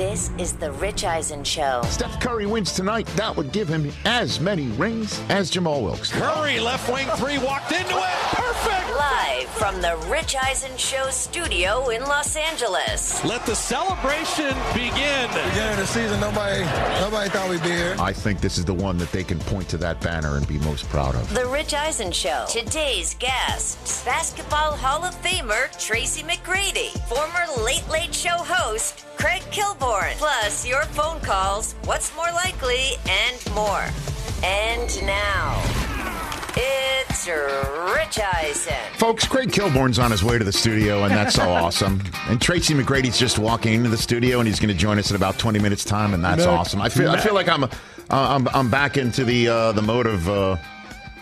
This is the Rich Eisen Show. Steph Curry wins tonight. That would give him as many rings as Jamaal Wilkes. Curry, left wing three, walked into it. Perfect. Live from the Rich Eisen Show studio in Los Angeles. Let the celebration begin. Beginning of the season, nobody, nobody thought we'd be here. I think this is the one that they can point to that banner and be most proud of. The Rich Eisen Show. Today's guests Basketball Hall of Famer Tracy McGrady, former Late Late Show host Craig Kilborn, plus your phone calls, what's more likely, and more. And now, it's Rich Eisen. Folks, Craig Kilborn's on his way to the studio, and that's so awesome. And Tracy McGrady's just walking into the studio, and he's going to join us in about 20 minutes' time, and that's awesome. I feel, I feel like I'm, uh, I'm, I'm back into the uh, the mode of uh,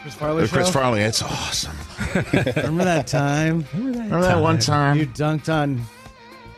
Chris Farley Chris show? Farley. It's awesome. Remember that time? Remember that, Remember that one time? You dunked on.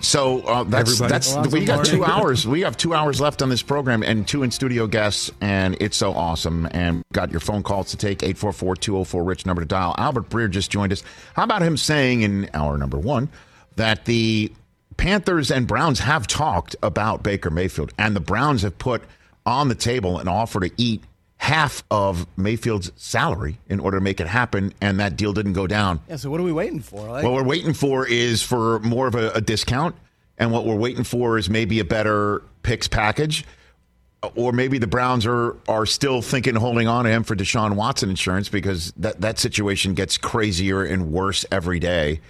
So uh, that's Everybody. that's we got two hours. We have two hours left on this program and two in studio guests, and it's so awesome. And got your phone calls to take 844-204 rich number to dial. Albert Breer just joined us. How about him saying in hour number one that the Panthers and Browns have talked about Baker Mayfield, and the Browns have put on the table an offer to eat half of Mayfield's salary in order to make it happen, and that deal didn't go down. Yeah, so what are we waiting for? Like, What we're waiting for is for more of a, a discount, and what we're waiting for is maybe a better picks package, or maybe the Browns are are still thinking holding on to him for Deshaun Watson insurance because that that situation gets crazier and worse every day.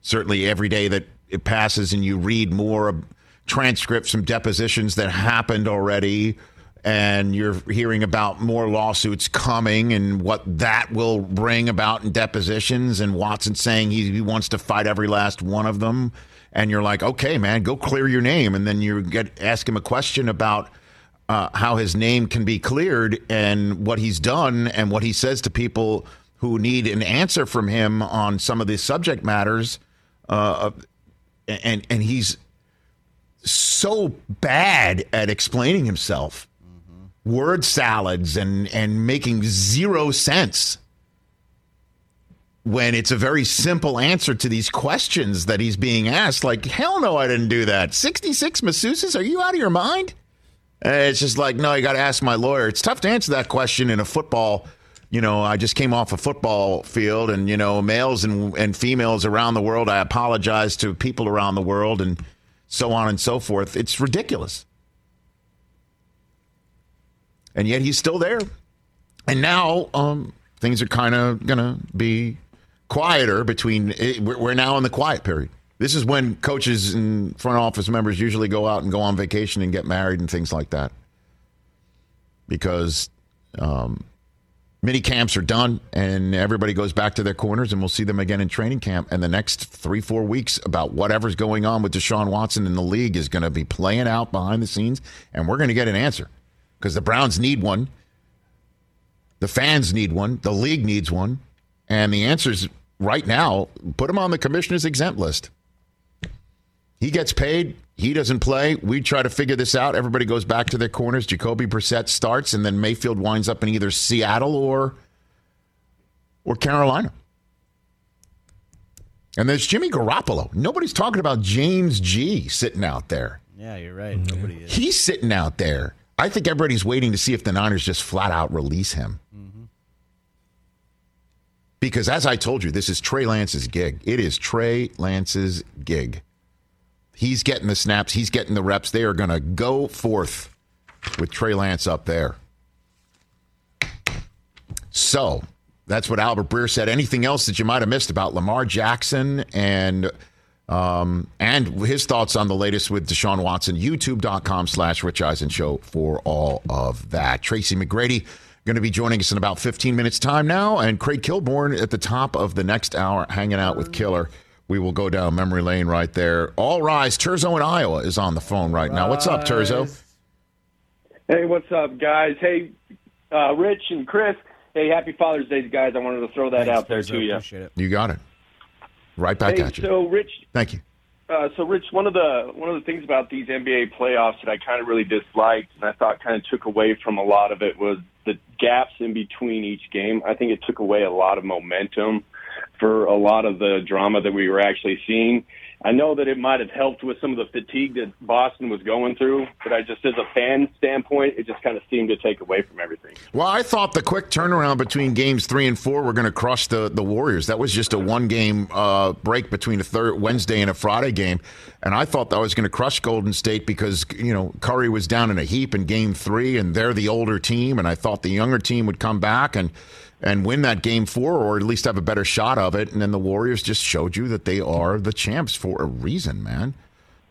Certainly, every day that it passes, and you read more transcripts from depositions that happened already. And you're hearing about more lawsuits coming and what that will bring about in depositions. And Watson saying he, he wants to fight every last one of them. And you're like, okay, man, go clear your name. And then you get ask him a question about uh, how his name can be cleared and what he's done and what he says to people who need an answer from him on some of these subject matters. Uh, and and he's so bad at explaining himself, word salads and and making zero sense when it's a very simple answer to these questions that he's being asked. Like, hell no, I didn't do that. Sixty six masseuses? Are you out of your mind? Uh, It's just like, no, you got to ask my lawyer. It's tough to answer that question in a football. You know, I just came off a football field, and you know, males and and females around the world. I apologize to people around the world, and so on and so forth. It's ridiculous, and yet he's still there. And now um, things are kind of gonna be quieter between. eh, We're we're now in the quiet period. This is when coaches and front office members usually go out and go on vacation and get married and things like that, because um, mini camps are done and everybody goes back to their corners and we'll see them again in training camp. And the next three four weeks about whatever's going on with Deshaun Watson in the league is going to be playing out behind the scenes, and we're going to get an answer because the Browns need one. The fans need one. The league needs one. And the answer is right now put him on the commissioner's exempt list. He gets paid. He doesn't play. We try to figure this out. Everybody goes back to their corners. Jacoby Brissett starts, and then Mayfield winds up in either Seattle or or Carolina. And there's Jimmy Garoppolo. Nobody's talking about James G sitting out there. yeah, you're right. Nobody is. He's sitting out there. I think everybody's waiting to see if the Niners just flat out release him. Because as I told you, this is Trey Lance's gig. It is Trey Lance's gig. He's getting the snaps, he's getting the reps. They are going to go forth with Trey Lance up there. So that's what Albert Breer said. Anything else that you might have missed about Lamar Jackson and um, and his thoughts on the latest with Deshaun Watson? YouTube.com slash Rich Eisen Show for all of that. Tracy McGrady going to be joining us in about 15 minutes time now, and Craig Kilborn at the top of the next hour, hanging out with Killer. we will go down memory lane right there. All rise. Turzo in Iowa is on the phone right now. What's up, Turzo? Hey, what's up, guys? Hey, uh, Rich and Chris. Hey, happy Father's Day, guys. I wanted to throw that out there to you. Appreciate it. You got it. Right back Hey, at you. so Rich, Thank you. uh, so Rich, one of the one of the things about these NBA playoffs that I kind of really disliked, and I thought kind of took away from a lot of it, was the gaps in between each game. I think it took away a lot of momentum for a lot of the drama that we were actually seeing. I know that it might have helped with some of the fatigue that Boston was going through, but I just, as a fan standpoint, it just kind of seemed to take away from everything. Well, I thought the quick turnaround between games three and four were going to crush the, the Warriors. That was just a one game uh, break between a third Wednesday and a Friday game, and I thought that was going to crush Golden State because you know Curry was down in a heap in game three, and they're the older team, and I thought the younger team would come back and and win that game four, or at least have a better shot of it. And then the Warriors just showed you that they are the champs for a reason, man.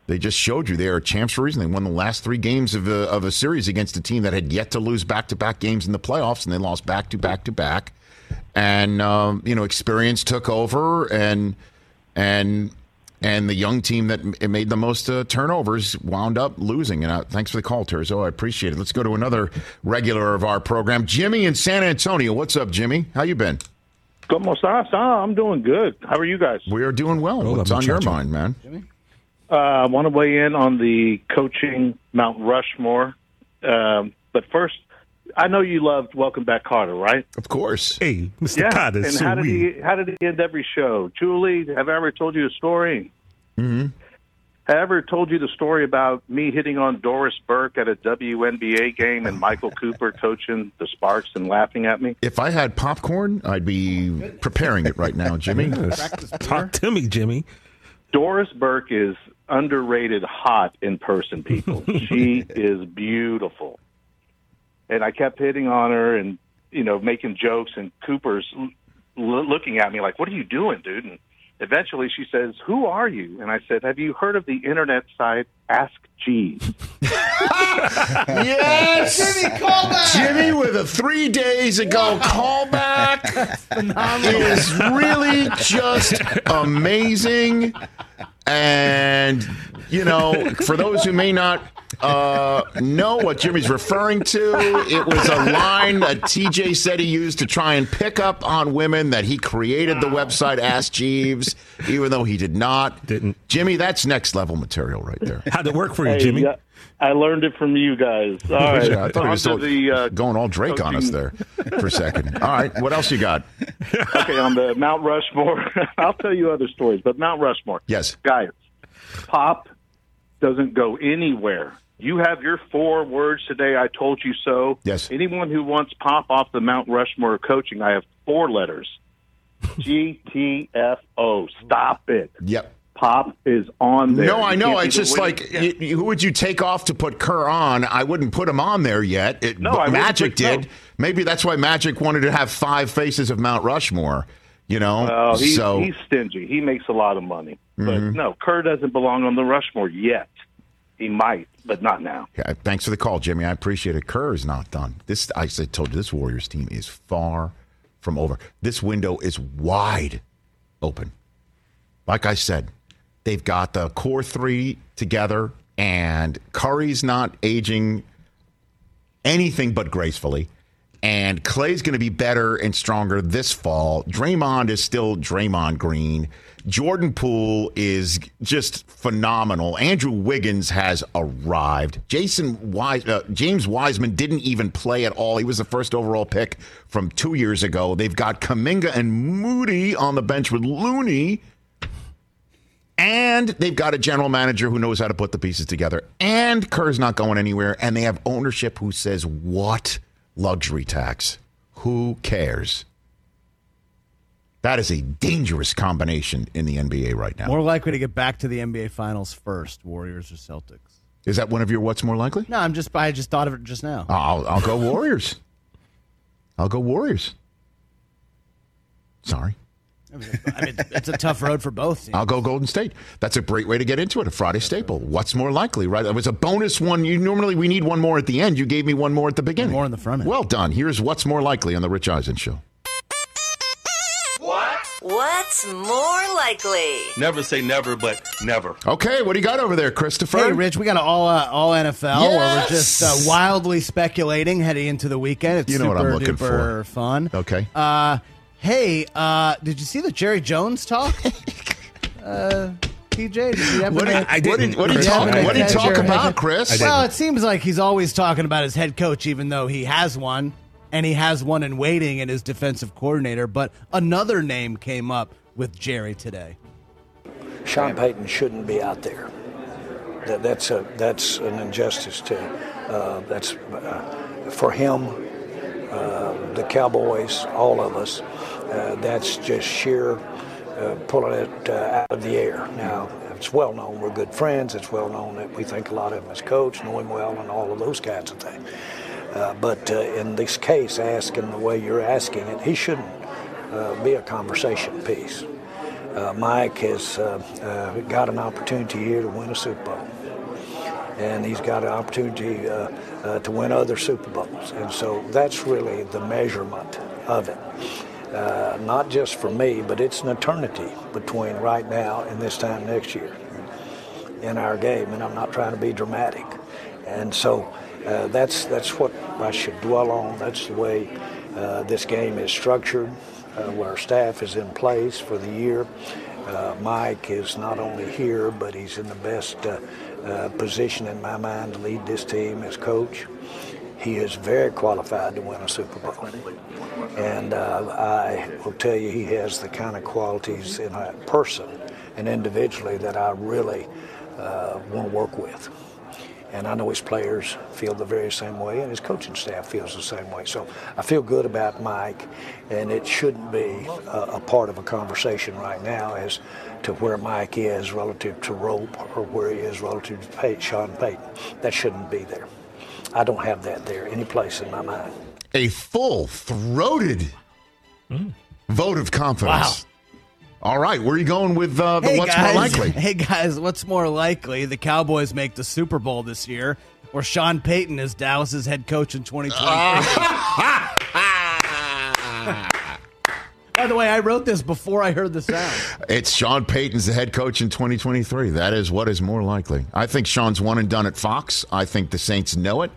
They just showed you they are champs for a reason. They won the last three games of a, of a series against a team that had yet to lose back to back games in the playoffs, and they lost back to back to back. And um, you know, experience took over, and and and the young team that m- made the most uh, turnovers wound up losing. And uh, thanks for the call, Terzo. I appreciate it. Let's go to another regular of our program, Jimmy in San Antonio. What's up, Jimmy? How you been? Como estás? I'm doing good. How are you guys? We are doing well. Hola, What's on your muchacho. mind, man? Uh, I want to weigh in on the coaching Mount Rushmore. Um, but first, I know you loved Welcome Back, Kotter, right? Of course. Hey, Mr. Yeah. Kotter, and so how did we- he? How did he end every show? Julie, have I ever told you a story? Mm-hmm. Have I ever told you the story about me hitting on Doris Burke at a WNBA game and Michael Cooper coaching the Sparks and laughing at me? If I had popcorn, I'd be preparing it right now, Jimmy. Talk to me, Jimmy. Doris Burke is underrated hot in person, people. she is beautiful. And I kept hitting on her and, you know, making jokes, and Cooper's l- looking at me like, What are you doing, dude? And eventually she says, Who are you? And I said, Have you heard of the internet site Ask Jeeves? Yes, Jimmy, callback. Jimmy with a three days ago callback is really just amazing. And you know, for those who may not uh, know what Jimmy's referring to, it was a line that TJ said he used to try and pick up on women. That he created the website Ask Jeeves, even though he did not. Didn't. Jimmy? That's next level material right there. How'd it work for you, Hey, Jimmy? yeah, I learned it from you guys. All right. Yeah, I thought he On was so- the, uh, going all Drake on us there for a second. All right, what else you got? okay, on the Mount Rushmore, I'll tell you other stories, but Mount Rushmore. Yes. Guys, pop doesn't go anywhere. You have your four words today. I told you so. Yes. Anyone who wants pop off the Mount Rushmore of coaching, I have four letters. G T F O. Stop it. Yep. Pop is on there. No, I know. It's just like, Yeah. y- y- who would you take off to put Kerr on? I wouldn't put him on there yet. It, No, Magic put- no. did. Maybe that's why Magic wanted to have five faces of Mount Rushmore. You know, Well, he's, so Mm-hmm. he's stingy. He makes a lot of money. But no, Kerr doesn't belong on the Rushmore yet. He might, but not now. Yeah, thanks for the call, Jimmy. I appreciate it. Kerr is not done. This I told you this Warriors team is far from over. This window is wide open. Like I said, they've got the core three together, and Curry's not aging anything but gracefully. And Clay's going to be better and stronger this fall. Draymond is still Draymond Green. Jordan Poole is just phenomenal. Andrew Wiggins has arrived. Jason Wise, uh, James Wiseman didn't even play at all. He was the first overall pick from two years ago. They've got Kuminga and Moody on the bench with Looney. And they've got a general manager who knows how to put the pieces together. And Kerr's not going anywhere. And they have ownership who says, What luxury tax? Who cares? That is a dangerous combination in the NBA right now. More likely to get back to the NBA Finals first, Warriors or Celtics. Is that one of your what's more likely? No, I'm just. I just thought of it just now. I'll, I'll go Warriors. I'll go Warriors. Sorry. I mean, it's a tough road for both. Teams. I'll go Golden State. That's a great way to get into it. A Friday staple. What's more likely, right? That was a bonus one. You normally we need one more at the end. You gave me one more at the beginning. More in the front end. Well done. Here's what's more likely on the Rich Eisen show. What's What's more likely? Never say never, but never. Okay, what do you got over there, Christopher? Hey, Rich, we got an all uh, all NFL where we're just uh, wildly speculating heading into the weekend. It's You know what super I'm looking duper fun. Okay. Uh, hey, uh, did you see the Jerry Jones talk? uh, TJ, did you happen What to- did- I didn't. What did- he you talk- what did he talk your- about, Chris? Well, it seems like he's always talking about his head coach, even though he has one, and he has one in waiting in his defensive coordinator. But another name came up with Jerry today. Sean Payton shouldn't be out there. That, that's a that's an injustice to uh, that's uh, for him, uh, the Cowboys, all of us. Uh, that's just sheer uh, pulling it uh, out of the air. Now it's well known we're good friends. It's well known that we think a lot of him as coach, know him well, and all of those kinds of things. But in this case, asking the way you're asking it, he shouldn't be a conversation piece. Uh, Mike has uh, uh, got an opportunity here to win a Super Bowl. And he's got an opportunity uh, uh, to win other Super Bowls. And so that's really the measurement of it. Uh, not just for me, but it's an eternity between right now and this time next year in our game. And I'm not trying to be dramatic. And so uh, that's, that's what I should dwell on. That's the way uh, this game is structured uh, where our staff is in place for the year. Uh, Mike is not only here, but he's in the best uh, uh, position in my mind to lead this team as coach. He is very qualified to win a Super Bowl. And uh, I will tell you, he has the kind of qualities in a person and individually that I really uh, want to work with. And I know his players feel the very same way, and his coaching staff feels the same way. So I feel good about Mike, and it shouldn't be a, a part of a conversation right now as to where Mike is relative to Rope or where he is relative to Pay- Sean Payton. That shouldn't be there. I don't have that there any place in my mind. A full throated mm. vote of confidence. All right, where are you going with uh, the hey what's guys, more likely? Hey guys, what's more likely? The Cowboys make the Super Bowl this year, or Sean Payton is Dallas's head coach in 2023? By the way, I wrote this before I heard the sound. It's Sean Payton's the head coach in 2023. That is what is more likely. I think Sean's one and done at Fox. I think the Saints know it.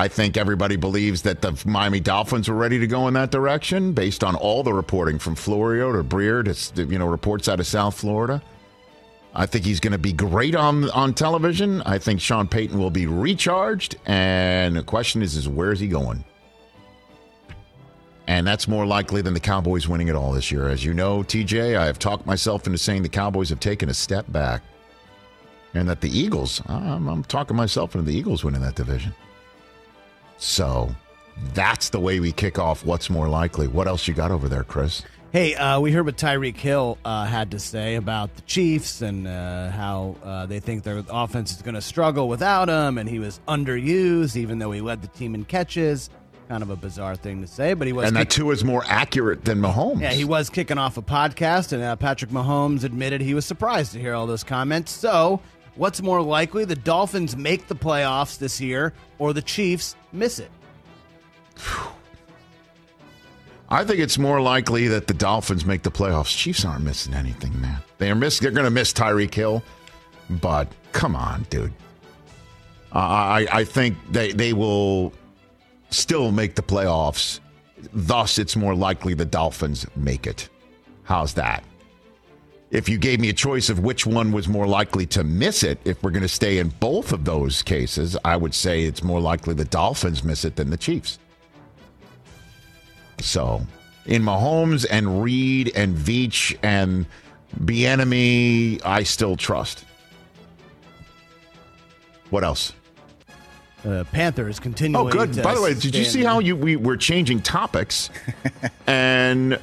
I think everybody believes that the Miami Dolphins were ready to go in that direction based on all the reporting from Florio to Breer to you know reports out of South Florida. I think he's going to be great on on television. I think Sean Payton will be recharged, and the question is, is where is he going? And that's more likely than the Cowboys winning it all this year. As you know, TJ, I have talked myself into saying the Cowboys have taken a step back, and that the Eagles, I'm, I'm talking myself into the Eagles winning that division. So that's the way we kick off what's more likely. What else you got over there, Chris? Hey, uh, we heard what Tyreek Hill uh, had to say about the Chiefs and uh, how uh, they think their offense is going to struggle without him, and he was underused, even though he led the team in catches. Kind of a bizarre thing to say, but he was. and that kick- too is more accurate than Mahomes. yeah, he was kicking off a podcast, and uh, Patrick Mahomes admitted he was surprised to hear all those comments. So, what's more likely: the Dolphins make the playoffs this year, or the Chiefs miss it? I think it's more likely that the Dolphins make the playoffs. Chiefs aren't missing anything, man. They are miss. They're going to miss Tyreek Hill, but come on, dude. Uh, I I think they they will still make the playoffs. Thus, it's more likely the Dolphins make it. How's that? If you gave me a choice of which one was more likely to miss it, if we're going to stay in both of those cases, I would say it's more likely the Dolphins miss it than the Chiefs. So, in Mahomes and Reid and Veach and Bieniemy, I still trust. What else? Uh, Panthers continuing. Oh, good. By the way, did you see how you we were changing topics and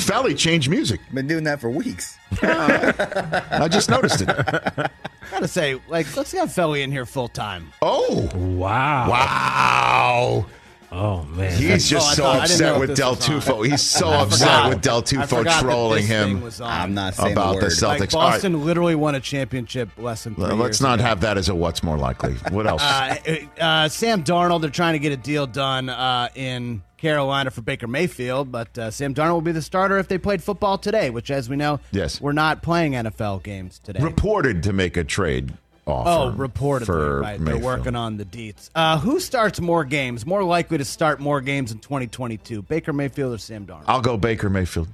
Felly changed music? Been doing that for weeks. I just noticed it. gotta say, like, let's have Felly in here full time. Oh, wow. Wow. Oh, man. He's just Oh, I so thought- I didn't know upset if with this Del was on. Tufo. He's so upset forgot. with Del I Tufo forgot that trolling this him was on. I'm not saying about a the word. Celtics. Like All right. Boston literally won a championship less than three Let's years not ago. have that as a what's more likely. What else? Uh, uh, Sam Darnold, they're trying to get a deal done uh, in Carolina for Baker Mayfield, but uh, Sam Darnold will be the starter if they played football today, which, as we know, Yes. we're not playing NFL games today. Reported to make a trade offer. Oh, reportedly, for right? They're working on the deets. Uh, who starts more games? More likely to start more games in 2022, Baker Mayfield or Sam Darnold? I'll go Baker Mayfield.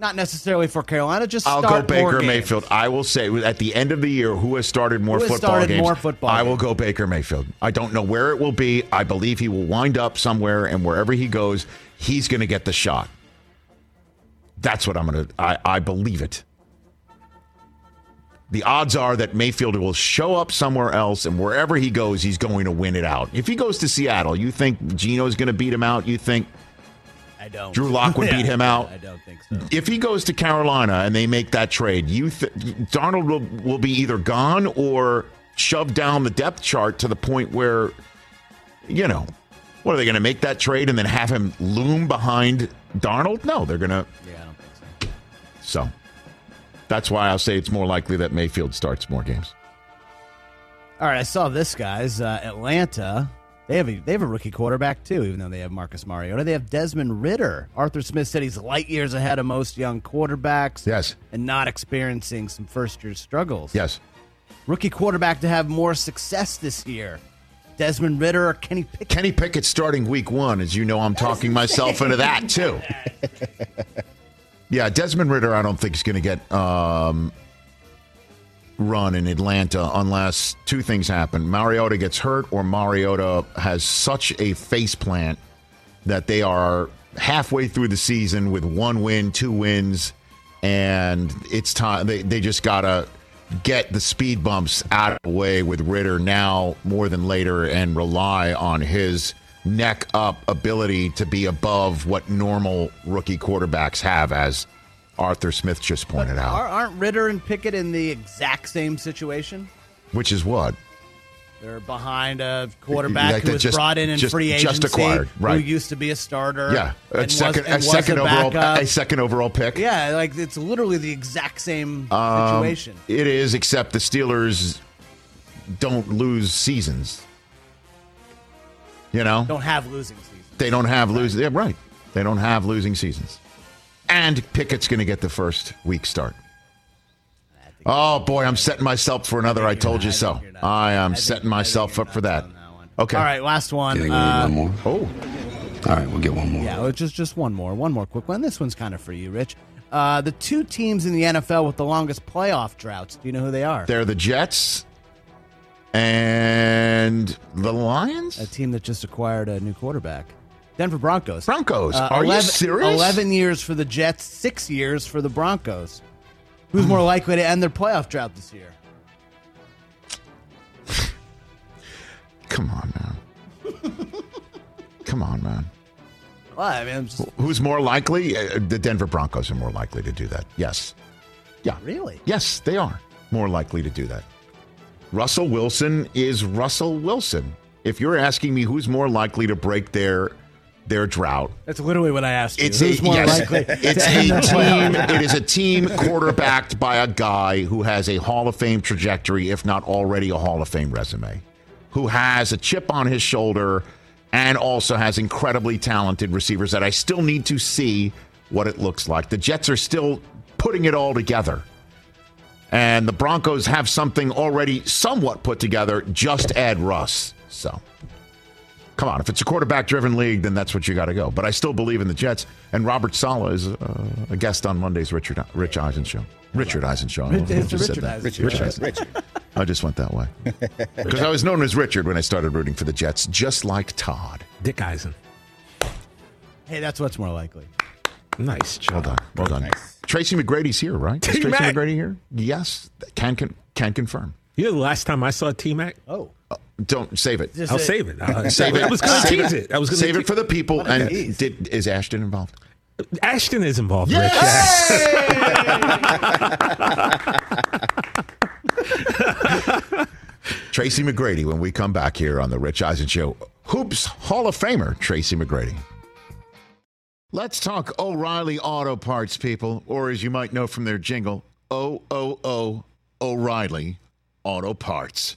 Not necessarily for Carolina, just I'll go Baker. Mayfield. I will say at the end of the year, who has started more Who football started games? more football I will go Baker Mayfield. I don't know where it will be. I believe he will wind up somewhere, and wherever he goes, he's going to get the shot. That's what I'm going to. I I believe it. The odds are that Mayfield will show up somewhere else, and wherever he goes, he's going to win it out. If he goes to Seattle, you think Gino's going to beat him out? You think I don't. Drew Lock would Yeah, beat him out? I don't think so. If he goes to Carolina and they make that trade, you th- Darnold will, will be either gone or shoved down the depth chart to the point where, you know, what are they going to make that trade and then have him loom behind Darnold? No, they're going to. Yeah, I don't think So so. that's why I'll say it's more likely that Mayfield starts more games. All right, I saw this, guys. Uh, Atlanta. They have a they have a rookie quarterback too, even though they have Marcus Mariota. They have Desmond Ridder. Arthur Smith said he's light years ahead of most young quarterbacks. Yes. and not experiencing some first year struggles. Yes. rookie quarterback to have more success this year. Desmond Ridder or Kenny Pickett. Kenny Pickett starting week one, as you know, I'm talking myself into that too. Yeah, Desmond Ridder, I don't think is going to get um, run in Atlanta unless two things happen: Mariota gets hurt, or Mariota has such a face plant that they are halfway through the season with one win, two wins, and it's time. They they just gotta get the speed bumps out of the way with Ridder now more than later, and rely on his neck up ability to be above what normal rookie quarterbacks have, as Arthur Smith just pointed out. Are, aren't Ridder and Pickett in the exact same situation? Which is what? They're behind a quarterback Like who was just- brought in in just- free agency, just acquired, right. Who used to be a starter, Yeah, a and was- second, a second overall, backup. a second overall pick. Yeah, like it's literally the exact same Um, situation. It is, except the Steelers don't lose seasons. You know, Don't have losing seasons. they don't have losing. Yeah, right. They don't have losing seasons. And Pickett's going to get the first week start. Oh boy, I'm setting myself for another. I told you so. I am setting myself up for that. Okay. All right, last one. You think we Uh, need one more? Oh, All right, we'll get one more. Yeah, well, just just one more, one more quick one. This one's kind of for you, Rich. Uh, the two teams in the NFL with the longest playoff droughts. Do you know who they are? they're the Jets and the Lions. a team that just acquired a new quarterback. Denver Broncos. Broncos. Uh, Are you 11 serious? 11 years for the Jets, six years for the Broncos. Who's more likely to end their playoff drought this year? Come on, man. Come on, man. Well, I mean, just, Who's more likely? Uh, the Denver Broncos are more likely to do that. Yes. Yeah. really? Yes, they are more likely to do that. Russell Wilson is Russell Wilson. If you're asking me who's more likely to break their their drought, That's literally what I asked you. it's Who's a, more yes, likely it's a team. It is a team quarterbacked by a guy who has a Hall of Fame trajectory, if not already a Hall of Fame resume, who has a chip on his shoulder, and also has incredibly talented receivers that I still need to see what it looks like. The Jets are still putting it all together. And the Broncos have something already somewhat put together. Just add Russ. So, come on. If it's a quarterback driven league, then that's what you got to go. But I still believe in the Jets. And Robert Saleh is uh, a guest on Monday's Richard Rich Eisen show. Richard Eisen show. I don't know if I It's just Richard said that. Eisen. Richard, Richard Eisen. Richard. I just went that way. Because I was known as Richard when I started rooting for the Jets, just like Todd. Dick Eisen. Hey, that's what's more likely. Nice Well done. Well done. Tracy McGrady's here, right? Is Tracy T-Mac. McGrady here? Yes. Can, can, can confirm. You know the last time I saw T Mac? Oh, Don't save it. Just I'll save it. Uh, I, Save it. I was going to Save tease it. I was going to Save to it for the people. a And did, is Ashton involved? Ashton is involved. Rich. Tracy McGrady when we come back here on the Rich Eisen Show. Hoops Hall of Famer Tracy McGrady. Let's talk O'Reilly Auto Parts, people, or as you might know from their jingle, O O O O'Reilly Auto Parts.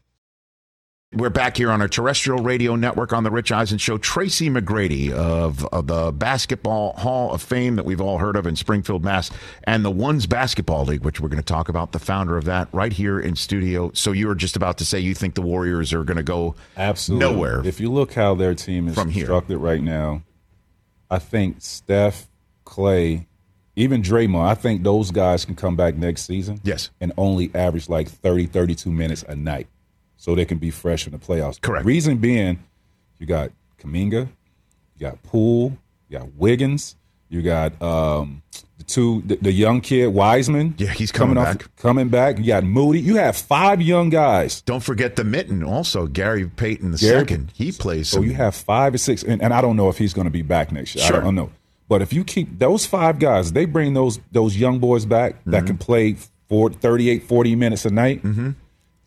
We're back here on our terrestrial radio network on the Rich Eisen Show. Tracy McGrady of, of, the Basketball Hall of Fame that we've all heard of in Springfield, Mass, and the Ones Basketball League, which we're going to talk about, the founder of that, right here in studio. So you were just about to say you think the Warriors are going to go absolutely nowhere. If you look how their team is from constructed here. right now, I think Steph, Clay, even Draymond, I think those guys can come back next season. Yes. And only average like 30, 32 minutes a night so they can be fresh in the playoffs. Correct. Reason being, you got Kuminga, you got Poole, you got Wiggins, you got um, the two, the, the, young kid Wiseman. Yeah, he's coming, coming back. Off, coming back. You got Moody. You have five young guys. Don't forget the mitten. Also, Gary Payton the Gary, second. He plays. So some... you have five or six, and, and I don't know if he's going to be back next year. Sure. I don't know. But if you keep those five guys, they bring those those young boys back mm-hmm. that can play for 38, 40 minutes a night. Mm-hmm.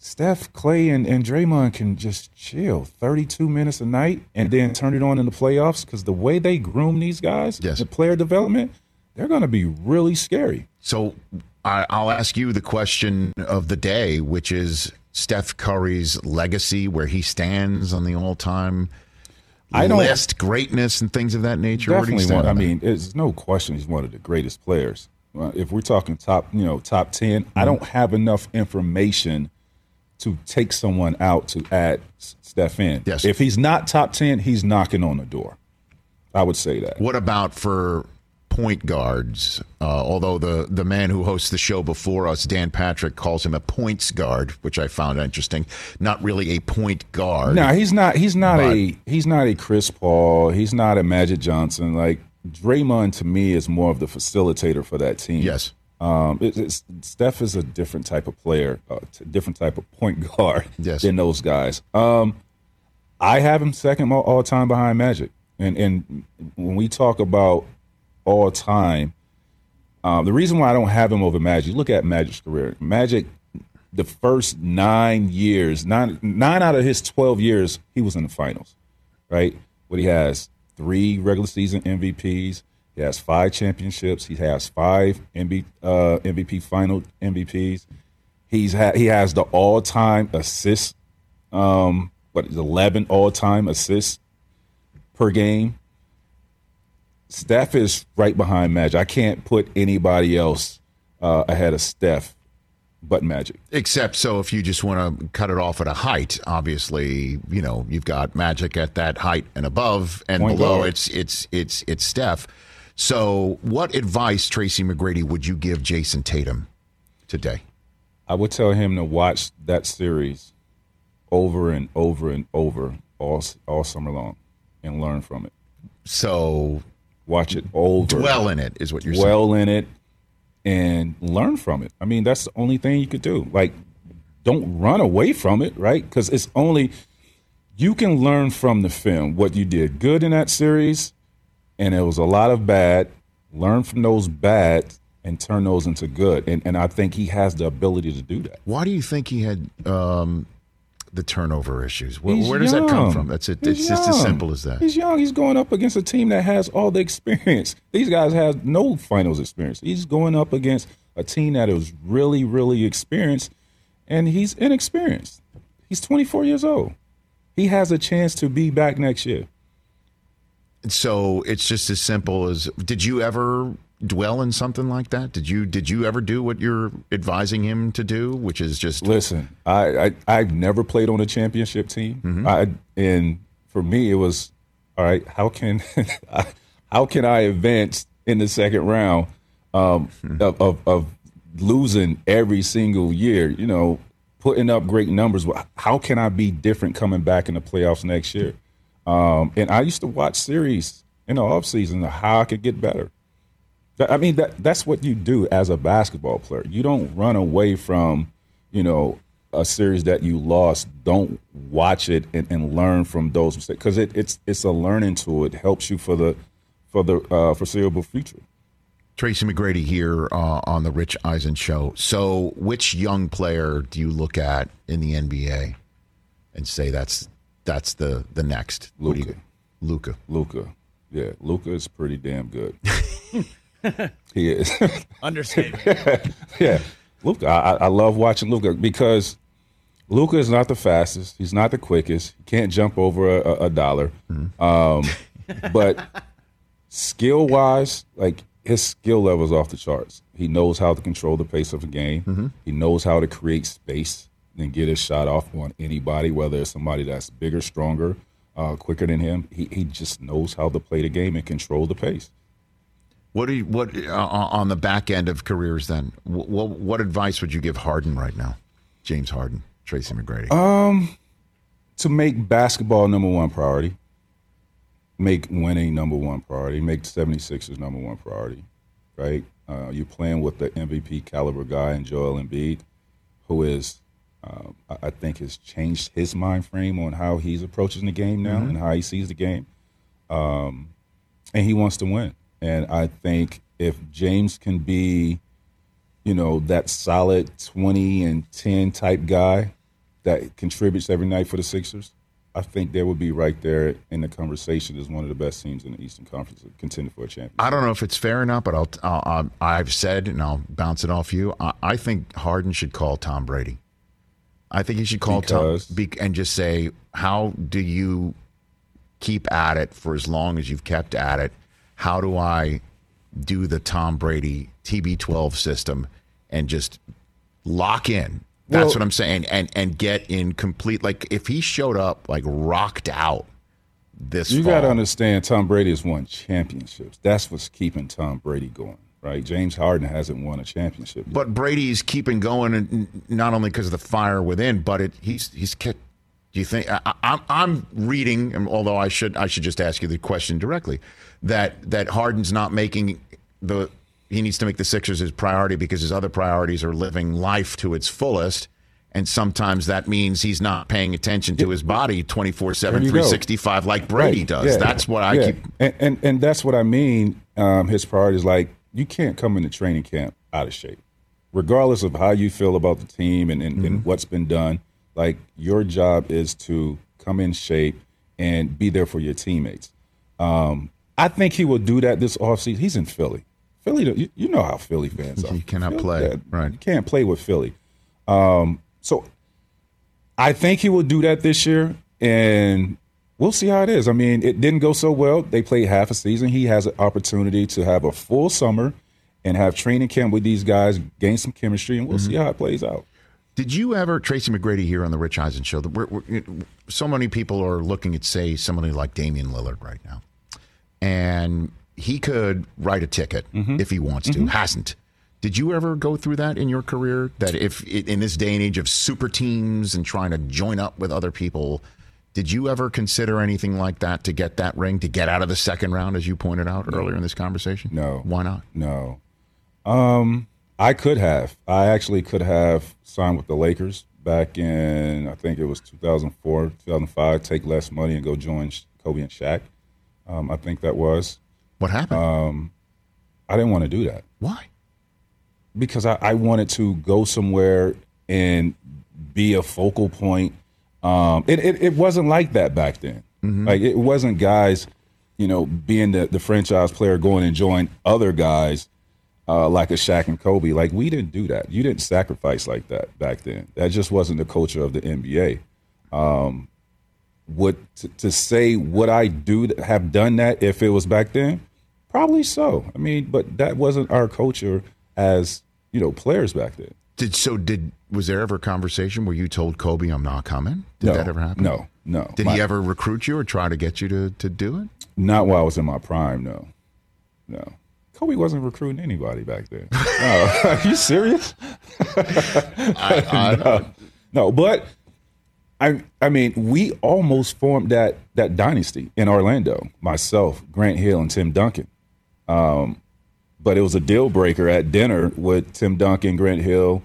Steph, Clay, and, and Draymond can just chill 32 minutes a night and then turn it on in the playoffs because the way they groom these guys, yes. the player development, they're going to be really scary. So I, I'll ask you the question of the day, which is Steph Curry's legacy, where he stands on the all time I don't, list, greatness, and things of that nature. Definitely one. I mean, it's no question he's one of the greatest players. If we're talking top, you know, top 10, mm-hmm. I don't have enough information to take someone out to add Steph in. Yes. If he's not top 10, he's knocking on the door. I would say that. What about for point guards? Uh, although the, the man who hosts the show before us, Dan Patrick, calls him a points guard, which I found interesting. Not really a point guard. No, he's not. He's not but, a. He's not a Chris Paul. He's not a Magic Johnson. Like Draymond, to me, is more of the facilitator for that team. Yes. Um, it, Steph is a different type of player, a uh, different type of point guard yes. than those guys. Um, I have him second all, all time behind Magic, and and when we talk about all time, um, the reason why I don't have him over Magic, look at Magic's career. Magic, the first nine years, nine nine out of his twelve years, he was in the finals, right? But he has three regular season MVPs. He has five championships. He has five MB, uh, MVP final MVPs. He's ha- he has the all time assists, um, what eleven all time assists per game. Steph is right behind Magic. I can't put anybody else uh, ahead of Steph but Magic. Except so if you just want to cut it off at a height, obviously, you know, you've got Magic at that height and above and Point below guard. it's it's it's it's Steph. So, what advice, Tracy McGrady, would you give Jayson Tatum today? I would tell him to watch that series over and over and over all all summer long and learn from it. So watch it over. Dwell in it is what you're dwell saying. in it and learn from it. I mean, that's the only thing you could do. Like, don't run away from it, right? Because it's only you can learn from the film what you did good in that series, and it was a lot of bad. Learn from those bad and turn those into good. And and I think he has the ability to do that. Why do you think he had um, the turnover issues? Where, where does that come from? That's it. He's It's just as simple as that. He's young. He's going up against a team that has all the experience. These guys have no finals experience. He's going up against a team that is really, really experienced, and he's inexperienced. He's 24 years old. He has a chance to be back next year. So it's just as simple as did you ever dwell in something like that? Did you did you ever do what you're advising him to do, which is just Listen, I, I I've never played on a championship team. I and for me it was all right. How can how can I advance in the second round um, of, of of losing every single year? You know, putting up great numbers. How can I be different coming back in the playoffs next year? Um, and I used to watch series in the offseason of how I could get better. I mean, that that's what you do as a basketball player. You don't run away from, you know, a series that you lost. Don't watch it and, and learn from those mistakes because it, it's it's a learning tool. It helps you for the for the uh, foreseeable future. Tracy McGrady here uh, on the Rich Eisen show. So, which young player do you look at in the NBA and say that's that's the the next Who do you- Luka. Luka. Yeah, Luka is pretty damn good. he is. Understatement. yeah, Luka. I, I love watching Luka because Luka is not the fastest. He's not the quickest. He can't jump over a, a dollar. Um, but skill wise, like his skill level is off the charts. He knows how to control the pace of a game. He knows how to create space and get his shot off on anybody, whether it's somebody that's bigger, stronger, uh, quicker than him. He, he just knows how to play the game and control the pace. What do you, what uh, on the back end of careers then? What, what advice would you give Harden right now? James Harden, Tracy McGrady. Um, to make basketball number one priority, make winning number one priority, make 76ers number one priority, right? Uh, you're playing with the MVP caliber guy in Joel Embiid, who is, uh, I- I think, has changed his mind frame on how he's approaching the game now Mhm. and how he sees the game. Um, and he wants to win. And I think if James can be, you know, that solid 20 and 10 type guy that contributes every night for the Sixers, I think they would be right there in the conversation as one of the best teams in the Eastern Conference contending for a championship. I don't know if it's fair or not, but I'll, I'll, I'll I've said and I'll bounce it off you. I, I think Harden should call Tom Brady. I think you should call Because? Tom and just say, "How do you keep at it for as long as you've kept at it? How do I do the Tom Brady TB12 system and just lock in?" That's Well- what I'm saying, and and get in complete. Like if he showed up like rocked out this, you got to understand, Tom Brady has won championships. That's what's keeping Tom Brady going, right? James Harden hasn't won a championship. yet. But Brady's keeping going, and not only because of the fire within, but it he's he's kicked. Do you think I, I'm I'm reading? Although I should I should just ask you the question directly that that Harden's not making the he needs to make the Sixers his priority because his other priorities are living life to its fullest. And sometimes that means he's not paying attention to his body 24 7, There you go. 365 like Brady Right, does. yeah, That's what I yeah. keep. and, and and that's what I mean. Um, his priorities, like you can't come into training camp out of shape, regardless of how you feel about the team and, and, Mm-hmm. and what's been done. Like your job is to come in shape and be there for your teammates. Um, I think he will do that this offseason. He's in Philly. Philly, you, know how Philly fans are. You cannot Philly- play, yeah, right. You can't play with Philly. Um, so I think he will do that this year, and we'll see how it is. I mean, it didn't go so well. They played half a season. He has an opportunity to have a full summer and have training camp with these guys, gain some chemistry, and we'll see how it plays out. Did you ever, Tracy McGrady here on the Rich Eisen show, we're, we're, so many people are looking at, say, somebody like Damian Lillard right now. And he could write a ticket Mm-hmm. if he wants to. Hasn't. Did you ever go through that in your career? That if in this day and age of super teams and trying to join up with other people, did you ever consider anything like that to get that ring, to get out of the second round, as you pointed out earlier in this conversation? No. Why not? No. Um, I could have. I actually could have signed with the Lakers back in I think it was 2004, 2005. Take less money and go join Kobe and Shaq. Um, I think that was. What happened? Um, I didn't want to do that Why? because I, I wanted to go somewhere and be a focal point. Um, it, it, it wasn't like that back then. Like it wasn't guys, you know, being the, the franchise player going and join other guys uh, like a Shaq and Kobe. Like we didn't do that. You didn't sacrifice like that back then. That just wasn't the culture of the NBA. Um, would to, to say would I do have done that if it was back then? Probably so. I mean, but that wasn't our culture as you know players back then. Did so? Did was there ever a conversation where you told Kobe I'm not coming? Did No. that ever happen? No, no. Did My- he ever recruit you or try to get you to, to do it? Not while I was in my prime. No, no. Kobe wasn't recruiting anybody back then. No, are you serious? I- no, no, but I, I mean, we almost formed that that dynasty in Orlando. Myself, Grant Hill, and Tim Duncan. Um, but it was a deal breaker at dinner with Tim Duncan, Grant Hill,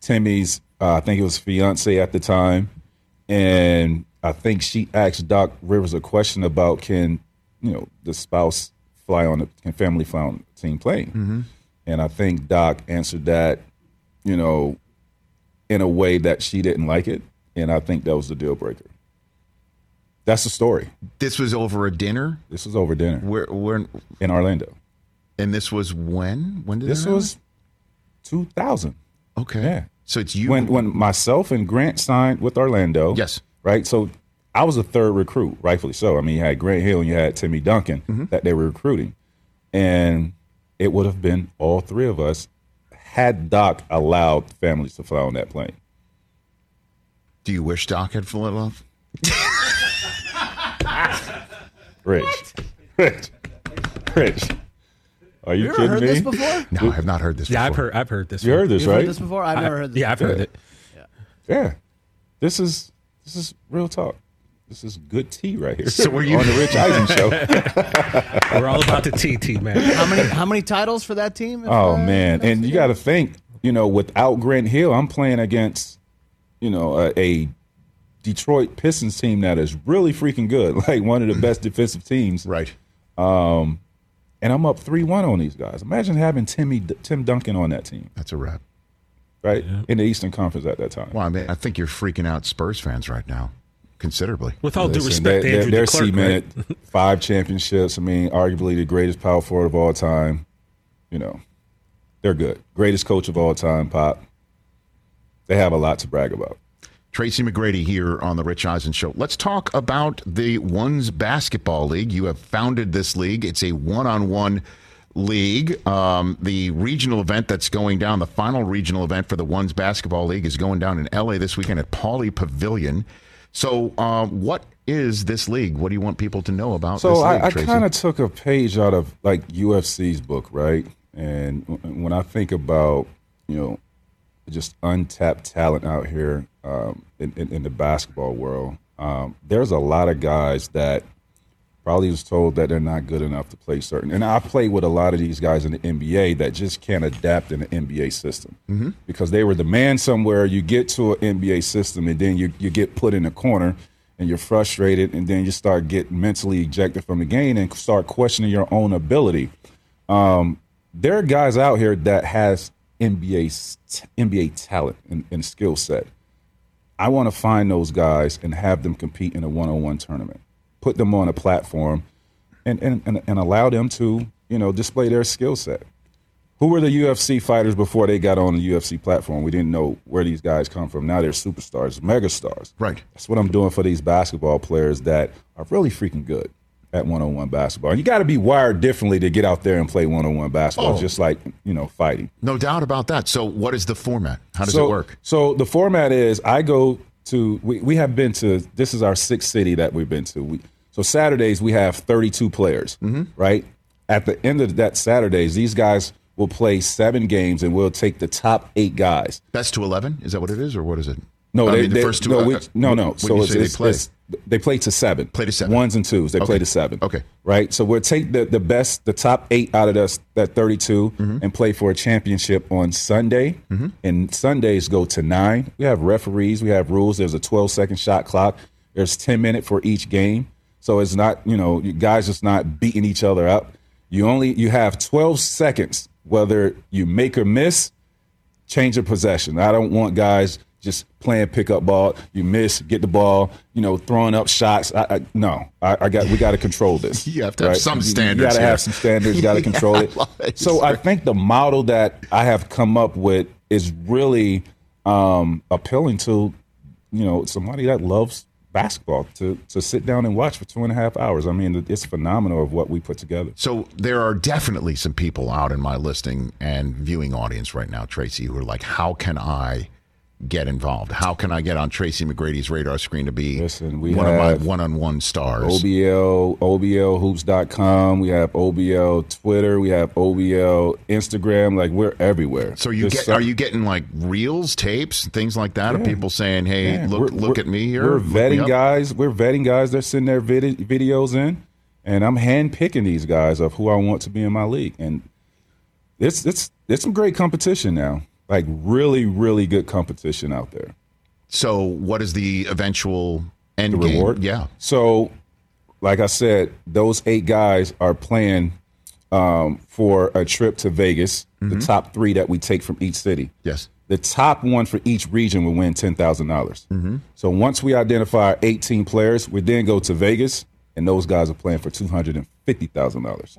Timmy's, uh, I think it was fiance at the time, and I think she asked Doc Rivers a question about can you know the spouse fly on the can family fly on the team plane, Mm-hmm. and I think Doc answered that, you know, in a way that she didn't like it, and I think that was the deal breaker. That's the story. This was over a dinner. This was over dinner. Where where in Orlando. And this was when? When did This was 2000. Okay. Yeah. So it's you when when myself and Grant signed with Orlando. Yes. Right. So I was a third recruit, rightfully so. I mean, you had Grant Hill and you had Timmy Duncan Mm-hmm. that they were recruiting, and it would have been all three of us had Doc allowed families to fly on that plane. Do you wish Doc had flown off? Rich, Rich, Rich. Are you, You ever kidding heard me? this before? No, I have not heard this. Yeah, I've heard. I've heard this. You heard this, You've right? heard this before? I've never heard this. Yeah, I've heard Yeah. it. Yeah. This is this is real talk. This is good tea right here. So were you- on the Rich Eisen show? We're all about the TT, man. How many how many titles for that team? if, Oh uh, man, and you got to think, you know, without Grant Hill, I'm playing against, you know, a, a Detroit Pistons team that is really freaking good, like one of the best defensive teams. Right. Um, and I'm up three one on these guys. Imagine having Timmy Tim Duncan on that team, That's a wrap. right, in the Eastern Conference at that time. Well, I mean, I think you're freaking out Spurs fans right now, considerably. With all due respect, they- to Andrew they're, DeClercq, cemented right? five championships. I mean, arguably the greatest power forward of all time. You know, they're good. Greatest coach of all time, Pop. They have a lot to brag about. Tracy McGrady here on the Rich Eisen Show. Let's talk about the Ones Basketball League. You have founded this league. It's a one-on-one league. Um, the regional event that's going down, the final regional event for the Ones Basketball League, is going down in LA this weekend at Pauley Pavilion. So, um, what is this league? What do you want people to know about So this league, I, I kind of took a page out of like UFC's book, right? And w- when I think about you know just untapped talent out here um, in, in, in the basketball world, um, there's a lot of guys that probably was told that they're not good enough to play certain. And I play with a lot of these guys in the NBA that just can't adapt in the NBA system Mm-hmm. because they were the man somewhere. You get to an NBA system and then you, you get put in a corner and you're frustrated and then you start getting mentally ejected from the game and start questioning your own ability. Um, there are guys out here that has NBA NBA talent and, and skill set. I want to find those guys and have them compete in a one-on-one tournament. Put them on a platform and, and, and, and allow them to, you know, display their skill set. Who were the UFC fighters before they got on the UFC platform? We didn't know where these guys come from. Now they're superstars, megastars. Right. That's what I'm doing for these basketball players that are really freaking good at one-on-one basketball. And you got to be wired differently to get out there and play one-on-one basketball, Oh. just like you know fighting. no doubt about that. So, what is the format? How does so, it work? So the format is I go to we, we have been to this is our sixth city that we've been to. We, so Saturdays we have 32 players, Mm-hmm. right? at the end of that Saturdays, these guys will play seven games, and we'll take the top eight guys. Best to eleven? Is that what it is, or what is it? No, I they, mean, the they- first two. No, uh, we, no, no. So it's, it's- they play? it's- they play to seven. Play to seven. Ones and twos. They play to seven. Okay. Right. So we'll take the, the best, the top eight out of us that 32 Mm-hmm. and play for a championship on Sunday. And Sundays go to nine. We have referees. We have rules. There's a 12 second shot clock. There's 10 minute for each game. So it's not, you know, you guys just not beating each other up. You only you have 12 seconds whether you make or miss change of possession. I don't want guys just playing pickup ball. You miss, get the ball, you know, throwing up shots. I, I, no, I, I got. We got to control this. You have to have some standards You got to have some standards. You got to control it. it. So I think the model that I have come up with is really um, appealing to, you know, somebody that loves basketball to to sit down and watch for two and a half hours. I mean, it's phenomenal of what we put together. So there are definitely some people out in my listening and viewing audience right now, Tracy, who are like, "How can I get involved? How can I get on Tracy McGrady's radar screen to be we one of my one-on-one stars?" OBL, OBLhoops.com. We have OBL Twitter. We have OBL Instagram. Like we're everywhere. So you get are you getting like reels, tapes, things like that? Of people saying, "Hey, Yeah, look, we're- look we're- at me here." We're vetting guys. We're vetting guys. They're sending their vid- videos in, and I'm handpicking these guys of who I want to be in my league. And it's it's it's some great competition now. Like really, really good competition out there. So what is the eventual end the game? reward. Yeah. So, like I said, those eight guys are playing um, for a trip to Vegas. The Mhm. top three that we take from each city. Yes. The top one for each region will win ten thousand dollars. Mhm. So once we identify our eighteen players, we then go to Vegas, and those guys are playing for two hundred and fifty thousand dollars.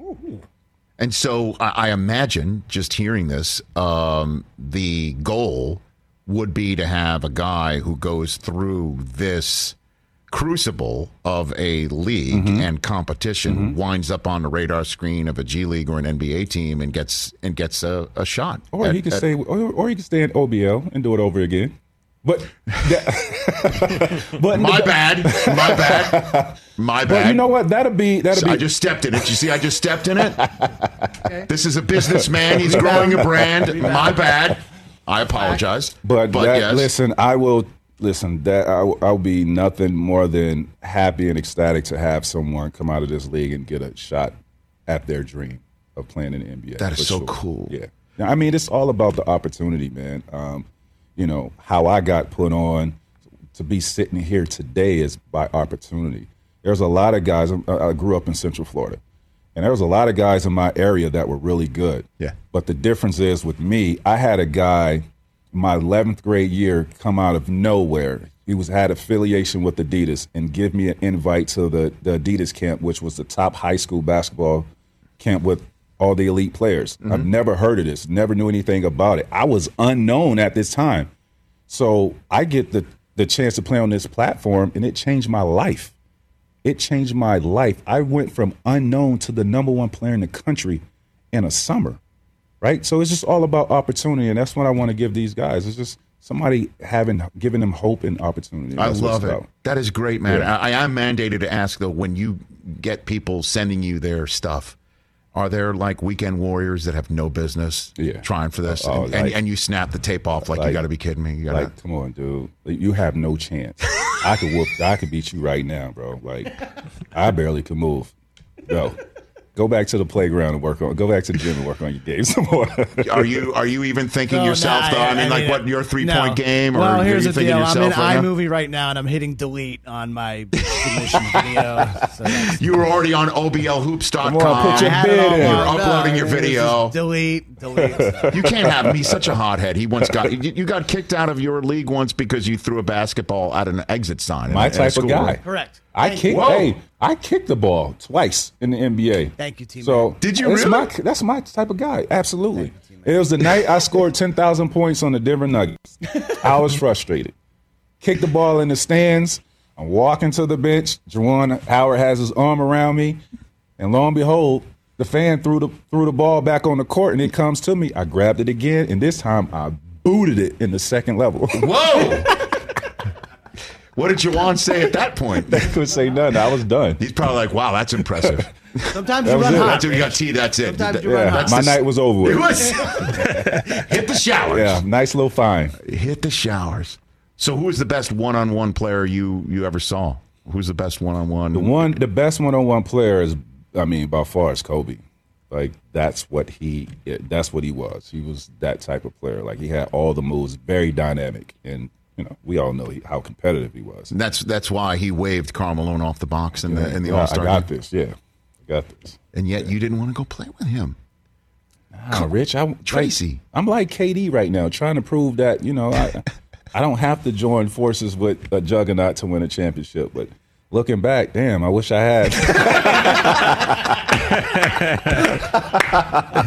And so I, I imagine just hearing this, um, the goal would be to have a guy who goes through this crucible of a league Mm-hmm. and competition winds up on the radar screen of a G League or an NBA team and gets and gets a, a shot. Or at- he can at- stay, or, or he can stay in OBL and do it over again. But, that, but My bad. My bad. My But bad. you know what? That'll be that'll So be. I just stepped in it. You see, I just stepped in it. This is a businessman. He's growing a brand. My bad. I apologize. But, But that, yes. listen, I will listen. That I, will- I'll be nothing more than happy and ecstatic to have someone come out of this league and get a shot at their dream of playing in the NBA. That is so sure. cool. Yeah, Now, I mean, it's all about the opportunity, man. Um, you know how I got put on to be sitting here today is by opportunity. There's a lot of guys. I grew up in Central Florida, and there was a lot of guys in my area that were really good. Yeah. But the difference is with me, I had a guy my 11th grade year come out of nowhere. He was had affiliation with Adidas and give me an invite to the, the Adidas camp, which was the top high school basketball camp with all the elite players. I've mm-hmm. never heard of this, never knew anything about it. I was unknown at this time. So I get the, the chance to play on this platform and it changed my life. It changed my life. I went from unknown to the number one player in the country in a summer right? So it's just all about opportunity, and that's what I want to give these guys. It's just somebody having giving them hope and opportunity. I That's what love it. about. That is great, man. Yeah. I, I am mandated to ask though, when you get people sending you their stuff, are there like weekend warriors that have no business Yeah. trying for this, Oh, and, like- and, and you snap the tape off like, you got to be kidding me? You gotta, Like, come on, dude. You have no chance. I could whoop. I could beat you right now, bro. Like, I barely can move. Go, go back to the playground and work on. Go back to the gym and work on your game some more. are you are you even thinking No, yourself no, though? I, mean, like what your three point no. game? Or well, are here's you the thinking deal. I'm in yourself right now? iMovie right now, and I'm hitting delete on my submission video. So You were already on OBLHoops.com. Come on, put your I bid in. You're locked up. uploading your It was just video. Delete, delete. You can't have him. He's such a hothead. He once got you, you got kicked out of your league once because you threw a basketball at an exit sign. in My a- in a type of guy. right? Correct. I Thank kicked. Hey, I kicked the ball twice in the NBA. Thank you, teammate. So Did you that's really? My, that's my type of guy. Absolutely. it was the night I scored ten thousand points on the Denver Nuggets. I was frustrated. Kicked the ball in the stands. I'm walking to the bench. Juwan Howard has his arm around me, and lo and behold, the fan threw the threw the ball back on the court, and it comes to me. I grabbed it again, and this time I booted it in the second level. Whoa! What did Juwan say at that point? They couldn't say nothing. I was done. He's probably like, "Wow, that's impressive." Sometimes That you run it. hot. That's we got T. That's it. Sometimes you That- run Yeah, hot. my night was over with. It was hit the showers. Yeah, nice little fine. Hit the showers. So, who was the best one-on-one player you you ever saw? Who's the best one-on-one? The one, the best one-on-one player is, I mean, by far is Kobe. Like that's what he, that's what he was. He was that type of player. Like he had all the moves, very dynamic, and you know we all know he, how competitive he was. That's that's why he waved Karl Malone off the box in the in the Yeah, All Star. I got this. Yeah, I got this. And yet you didn't want to go play with him. Nah, Rich, I Tracy. Like, I'm like KD right now, trying to prove that you know I, I don't have to join forces with a juggernaut to win a championship. But looking back, damn, I wish I had.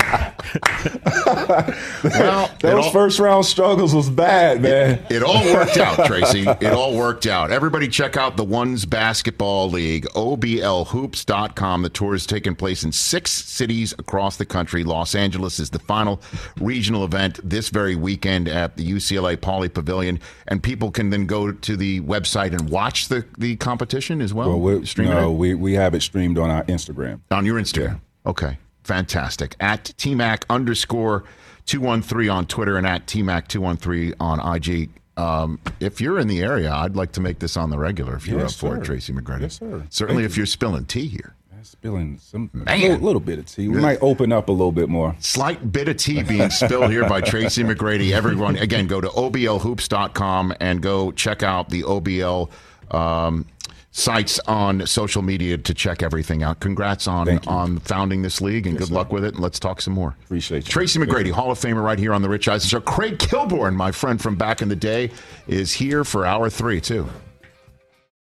Well, Those all- first round struggles was bad, man. It all worked out, Tracy. It all worked out. Everybody check out the Ones Basketball League, OBLHoops.com. The tour is taking place in six cities across the country. Los Angeles is the final regional event this very weekend at the UCLA Pauley Pavilion. And people can then go to the website and watch the, the competition as well. Well, we, it no, we we have it streamed on our Instagram. On your Instagram. Okay. Fantastic. At TMAC underscore 213 on Twitter and at TMAC213 on IG. Um, if you're in the area, I'd like to make this on the regular if you're Yes, up for it. Tracy McGrady. Yes, sir. Certainly Thank if you. you're spilling tea here. Spilling some a little, little bit of tea. We might open up a little bit more. Slight bit of tea being spilled here by Tracy McGrady. Everyone, again, go to oblhoops.com and go check out the OBL um, sites on social media to check everything out. Congrats on on founding this league and Yes, good sir. luck with it. And let's talk some more. Appreciate you. Tracy McGrady, Hall of Famer, right here on the Rich Eisen Show. Craig Kilborn, my friend from back in the day, is here for hour three too.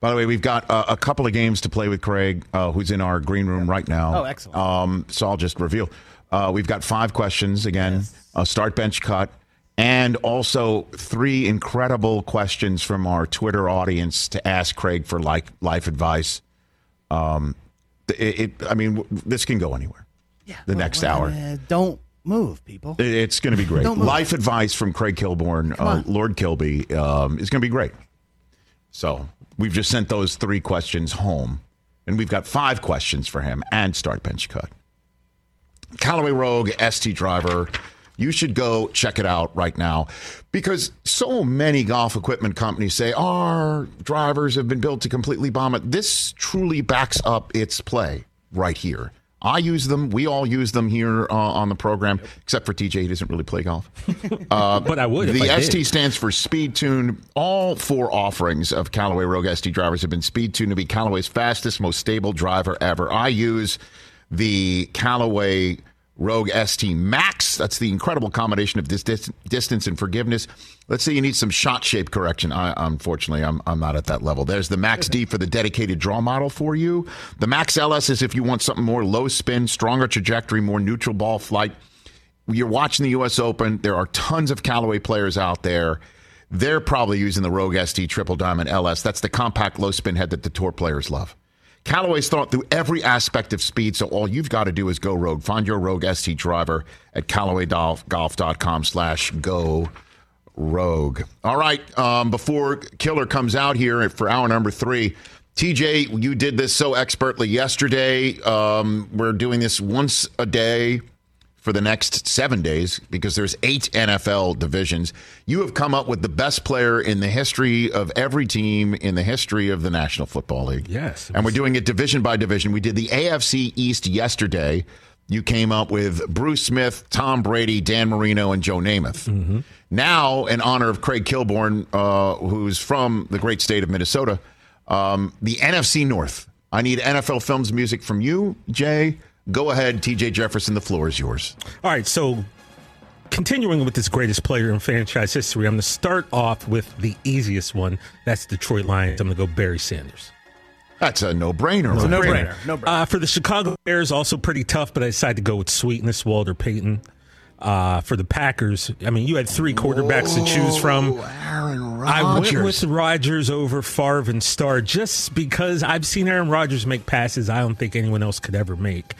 By the way, we've got uh, a couple of games to play with Craig, uh, who's in our green room right now. Oh, excellent. Um, so I'll just reveal. Uh, we've got five questions again, a start bench cut, and also three incredible questions from our Twitter audience to ask Craig for like life advice. Um, it, it, I mean, w- this can go anywhere. Yeah, the next hour. Uh, don't move, people. It- It's going to be great. Life advice from Craig Kilborn, uh. Lord Kilby, um, is going to be great. So we've just sent those three questions home, and we've got five questions for him and start bench cut. Callaway Rogue ST driver. You should go check it out right now because so many golf equipment companies say our drivers have been built to completely bomb it. This truly backs up its play right here. I use them. We all use them here uh, on the program, except for TJ. He doesn't really play golf. Uh, But I would The I did. ST stands for Speed Tune. All four offerings of Callaway Rogue ST drivers have been Speed Tuned to be Callaway's fastest, most stable driver ever. I use the Callaway Rogue ST Max. That's the incredible combination of this dis- distance and forgiveness. Let's say you need some shot shape correction. I, unfortunately, I'm, I'm not at that level. There's the Max D for the dedicated draw model for you. The Max LS is if you want something more low spin, stronger trajectory, more neutral ball flight. You're watching the U.S. Open. There are tons of Callaway players out there. They're probably using the Rogue ST Triple Diamond LS. That's the compact low spin head that the tour players love. Callaway's thought through every aspect of speed, so all you've got to do is go rogue. Find your rogue ST driver at CallawayGolf.com slash go rogue. All right, um, before Killer comes out here for hour number three, TJ, you did this so expertly yesterday. Um, we're doing this once a day for the next seven days because there's eight NFL divisions. You have come up with the best player in the history of every team in the history of the National Football League. Yes. And we're doing it division by division. We did the AFC East yesterday. You came up with Bruce Smith, Tom Brady, Dan Marino, and Joe Namath. Now, in honor of Craig Kilborn, uh, who's from the great state of Minnesota, um, the NFC North. I need NFL Films music from you, Jay. Go ahead, TJ Jefferson. The floor is yours. All right, so continuing with this greatest player in franchise history, I'm going to start off with the easiest one. That's Detroit Lions. I'm going to go Barry Sanders. That's a no-brainer. It's a right no-brainer. No-brainer. Uh, for the Chicago Bears, also pretty tough, but I decided to go with Sweetness, Walter Payton. Uh, for the Packers, I mean, you had three quarterbacks to choose from. Aaron I went with Rodgers over Favre and Starr just because I've seen Aaron Rodgers make passes I don't think anyone else could ever make.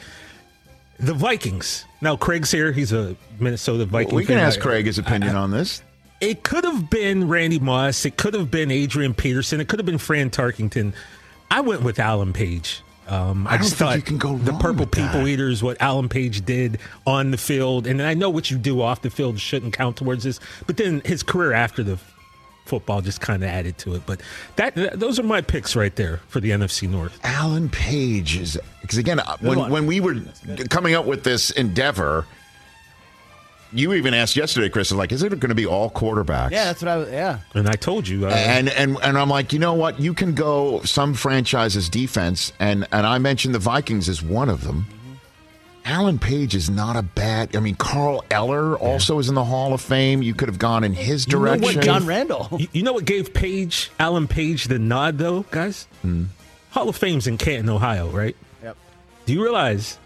The Vikings. Now, Craig's here. He's a Minnesota Viking we can fan. ask Craig his opinion on this. It could have been Randy Moss. It could have been Adrian Peterson. It could have been Fran Tarkenton. I went with Alan Page. Um, I don't just think thought you can go the Purple with that. People Eaters, what Alan Page did on the field, and I know what you do off the field shouldn't count towards this, but then his career after the football just kind of added to it. But that, that those are my picks right there for the NFC North. Alan Page is because again uh, when when we were coming up with this endeavor, you even asked yesterday, Chris, like, is it going to be all quarterbacks? Yeah, that's what I was. Yeah. And I told you, uh, And and and I'm like, you know what? You can go some franchises defense, and and I mentioned the Vikings as one of them. Alan Page is not a bad. I mean, Carl Eller also is in the Hall of Fame. You could have gone in his You know what direction. John Randle. You, you know what gave Page, Alan Page, the nod though, guys? Hmm. Hall of Fame's in Canton, Ohio, right? Yep. Do you realize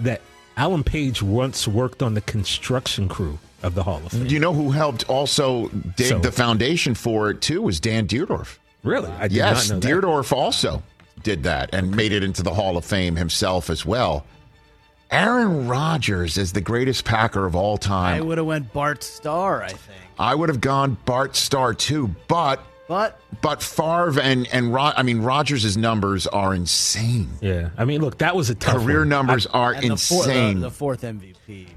that Alan Page once worked on the construction crew of the Hall of Fame? You know who helped also dig So- the foundation for it too was Dan Dierdorf. Really? I did yes, not know that. Dierdorf also did that and made it into the Hall of Fame himself as well. Aaron Rodgers is the greatest Packer of all time. I would have went Bart Starr. I think. I would have gone Bart Starr too, but But but Favre and and Ro- I mean Rodgers' numbers are insane. Yeah, I mean, look, that was a tough Career one. numbers are and the, four, the, insane. the fourth MVP.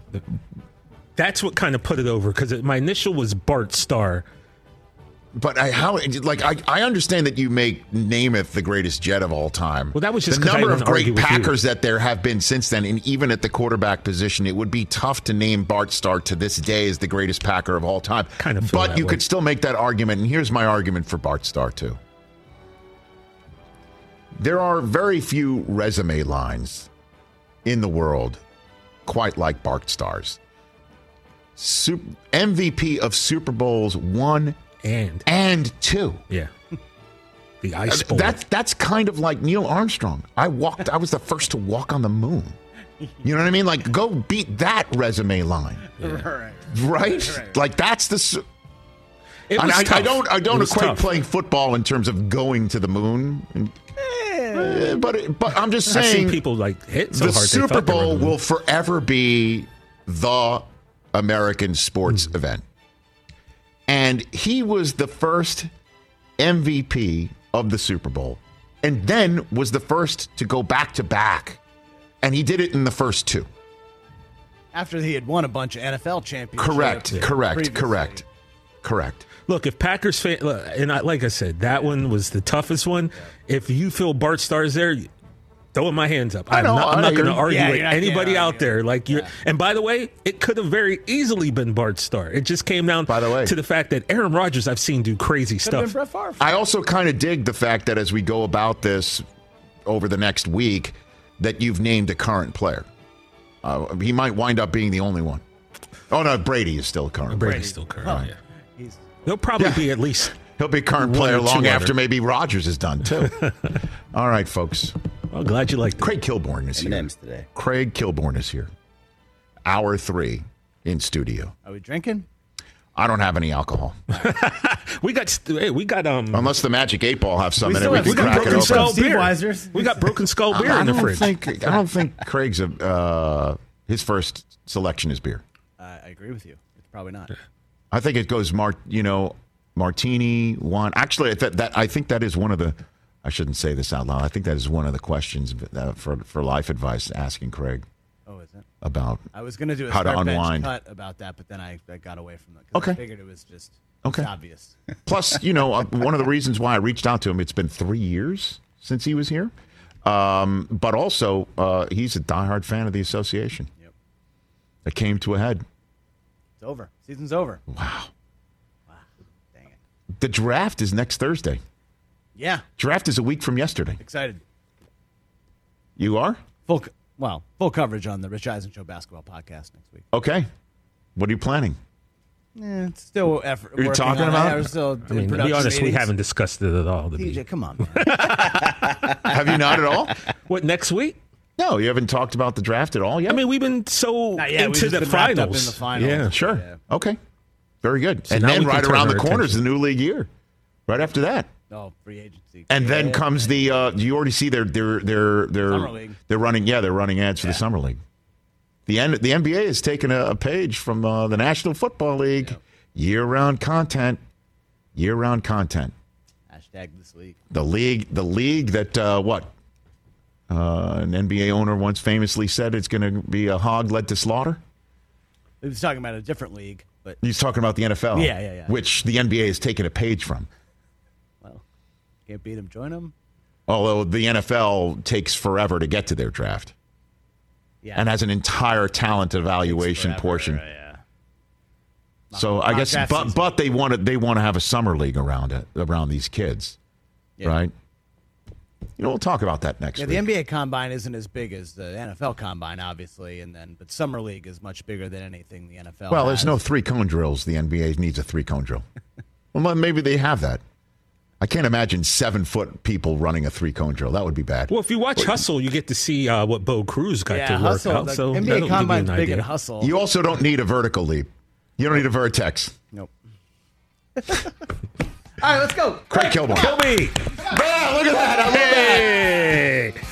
That's what kind of put it over because my initial was Bart Starr. But I, how like I, I understand that you make Namath the greatest jet of all time. Well, that was just the number of great. Packers that there have been since then, and even at the quarterback position, it would be tough to name Bart Starr to this day as the greatest Packer of all time. Kind of but you way. could still make that argument, and here's my argument for Bart Starr too. There are very few resume lines in the world quite like Bart Starr's. Sup- MVP of Super Bowls one And and two. yeah, the Ice Bowl. That's that's kind of like Neil Armstrong. I walked. I was the first to walk on the moon. You know what I mean? Like, go beat that resume line, Right. right? Like that's the. s- It was I, I don't. I don't It equate tough. playing football in terms of going to the moon. And, Eh, but it, but I'm just I've seen saying people like hit so the hard. Super thought they were Bowl the will forever be the American sports Hmm. event. And he was the first MVP of the Super Bowl and then was the first to go back to back. And he did it in the first two. After he had won a bunch of NFL championships. Correct, correct, previously. correct, correct. Look, if Packers fan, and I, like I said, that one was the toughest one. If you feel Bart Starr's there, throwing my hands up. I I'm know, not, I'm not going to argue Yeah, with you're anybody yeah, out yeah. there. Like you, are and by the way, it could have very easily been Bart Starr. It just came down By the way. to the fact that Aaron Rodgers, I've seen do crazy Could stuff. I also kind of dig the fact that as we go about this over the next week, that you've named a current player. Uh, he might wind up being the only one. Oh no, Brady is still current. player. Brady's still current. Oh, yeah. He's He'll probably Yeah. be at least. He'll be current player long other. after maybe Rodgers is done too. All right, folks. I'm glad you liked it. Craig Kilborn is here. M&M's today. Craig Kilborn is here. Hour three in studio. Are we drinking? I don't have any alcohol. We got st- hey, we got um Unless the Magic Eight Ball have some We in it, we have can we got crack it broken open. skull beer. Weisers. We got broken skull beer I in the fridge. think I don't think Craig's a uh, his first selection is beer. I I agree with you. It's probably not. I think it goes Mark. you know, martini, one Actually, that, that I think that is one of the. I shouldn't say this out loud. I think that is one of the questions uh, for for life advice asking Craig Oh, is it? about. I was going to do a How to unwind. cut about that, but then I, I got away from it. Okay. I figured it was just Okay. obvious. Plus, you know, uh, one of the reasons why I reached out to him. It's been three years since he was here, um, but also uh, he's a diehard fan of the association. Yep. It came to a head. It's over. Season's over. Wow. Dang it. The draft is next Thursday. Yeah. Draft is a week from yesterday. Excited. You are Full co- well, full coverage on the Rich Eisen Show basketball podcast next week. okay. What are you planning? Eh, it's still effort. You're working talking on about it. it? We're still I mean, to be production honest, we meetings. haven't discussed it at all. To be- DJ, come on, man. Have you not at all? What next week? No, you haven't talked about the draft at all yet. I mean, we've been so Not yet. We've into just the been wrapped up finals. in the finals. Yeah, Sure. Yeah. Okay. Very good. So and then right around the our corner is the new league year. Right after that. Oh, free agency. And then Yeah. comes the uh you already see their their their their Summer league. they're running yeah, they're running ads for the summer league. The N, the NBA has taken a, a page from uh, the National Football League. Year-round content. Year-round content. hashtag this league. The league the league that uh what? Uh, an NBA owner once famously said it's going to be a hog led to slaughter. He was talking about a different league, but He's talking about the NFL. Yeah, yeah, yeah. Which the NBA has taken a page from. well, can't beat him. Join him. Although the NFL takes forever to get to their draft Yeah. and has an entire talent evaluation Forever, portion. Yeah. So I guess, but season. but they want to they want to have a summer league around it around these kids, Yeah. right? You know, we'll talk about that next Yeah, the. NBA combine isn't as big as the NFL combine, obviously, and then but summer league is much bigger than anything the NFL. well, there's no three cone drills. The NBA needs a three cone drill. well, maybe they have that. I can't imagine seven foot people running a three cone drill. That would be bad. Well, if you watch Hustle, you get to see uh, what Bo Cruz got Yeah, to work hustle. out. The So NBA that'll give you combine's big idea. in hustle. You also don't need a vertical leap. You don't need a vertex. Nope. All right, let's go. Craig, Kilborn. Kill me. Yeah, look at that. I love hey. that.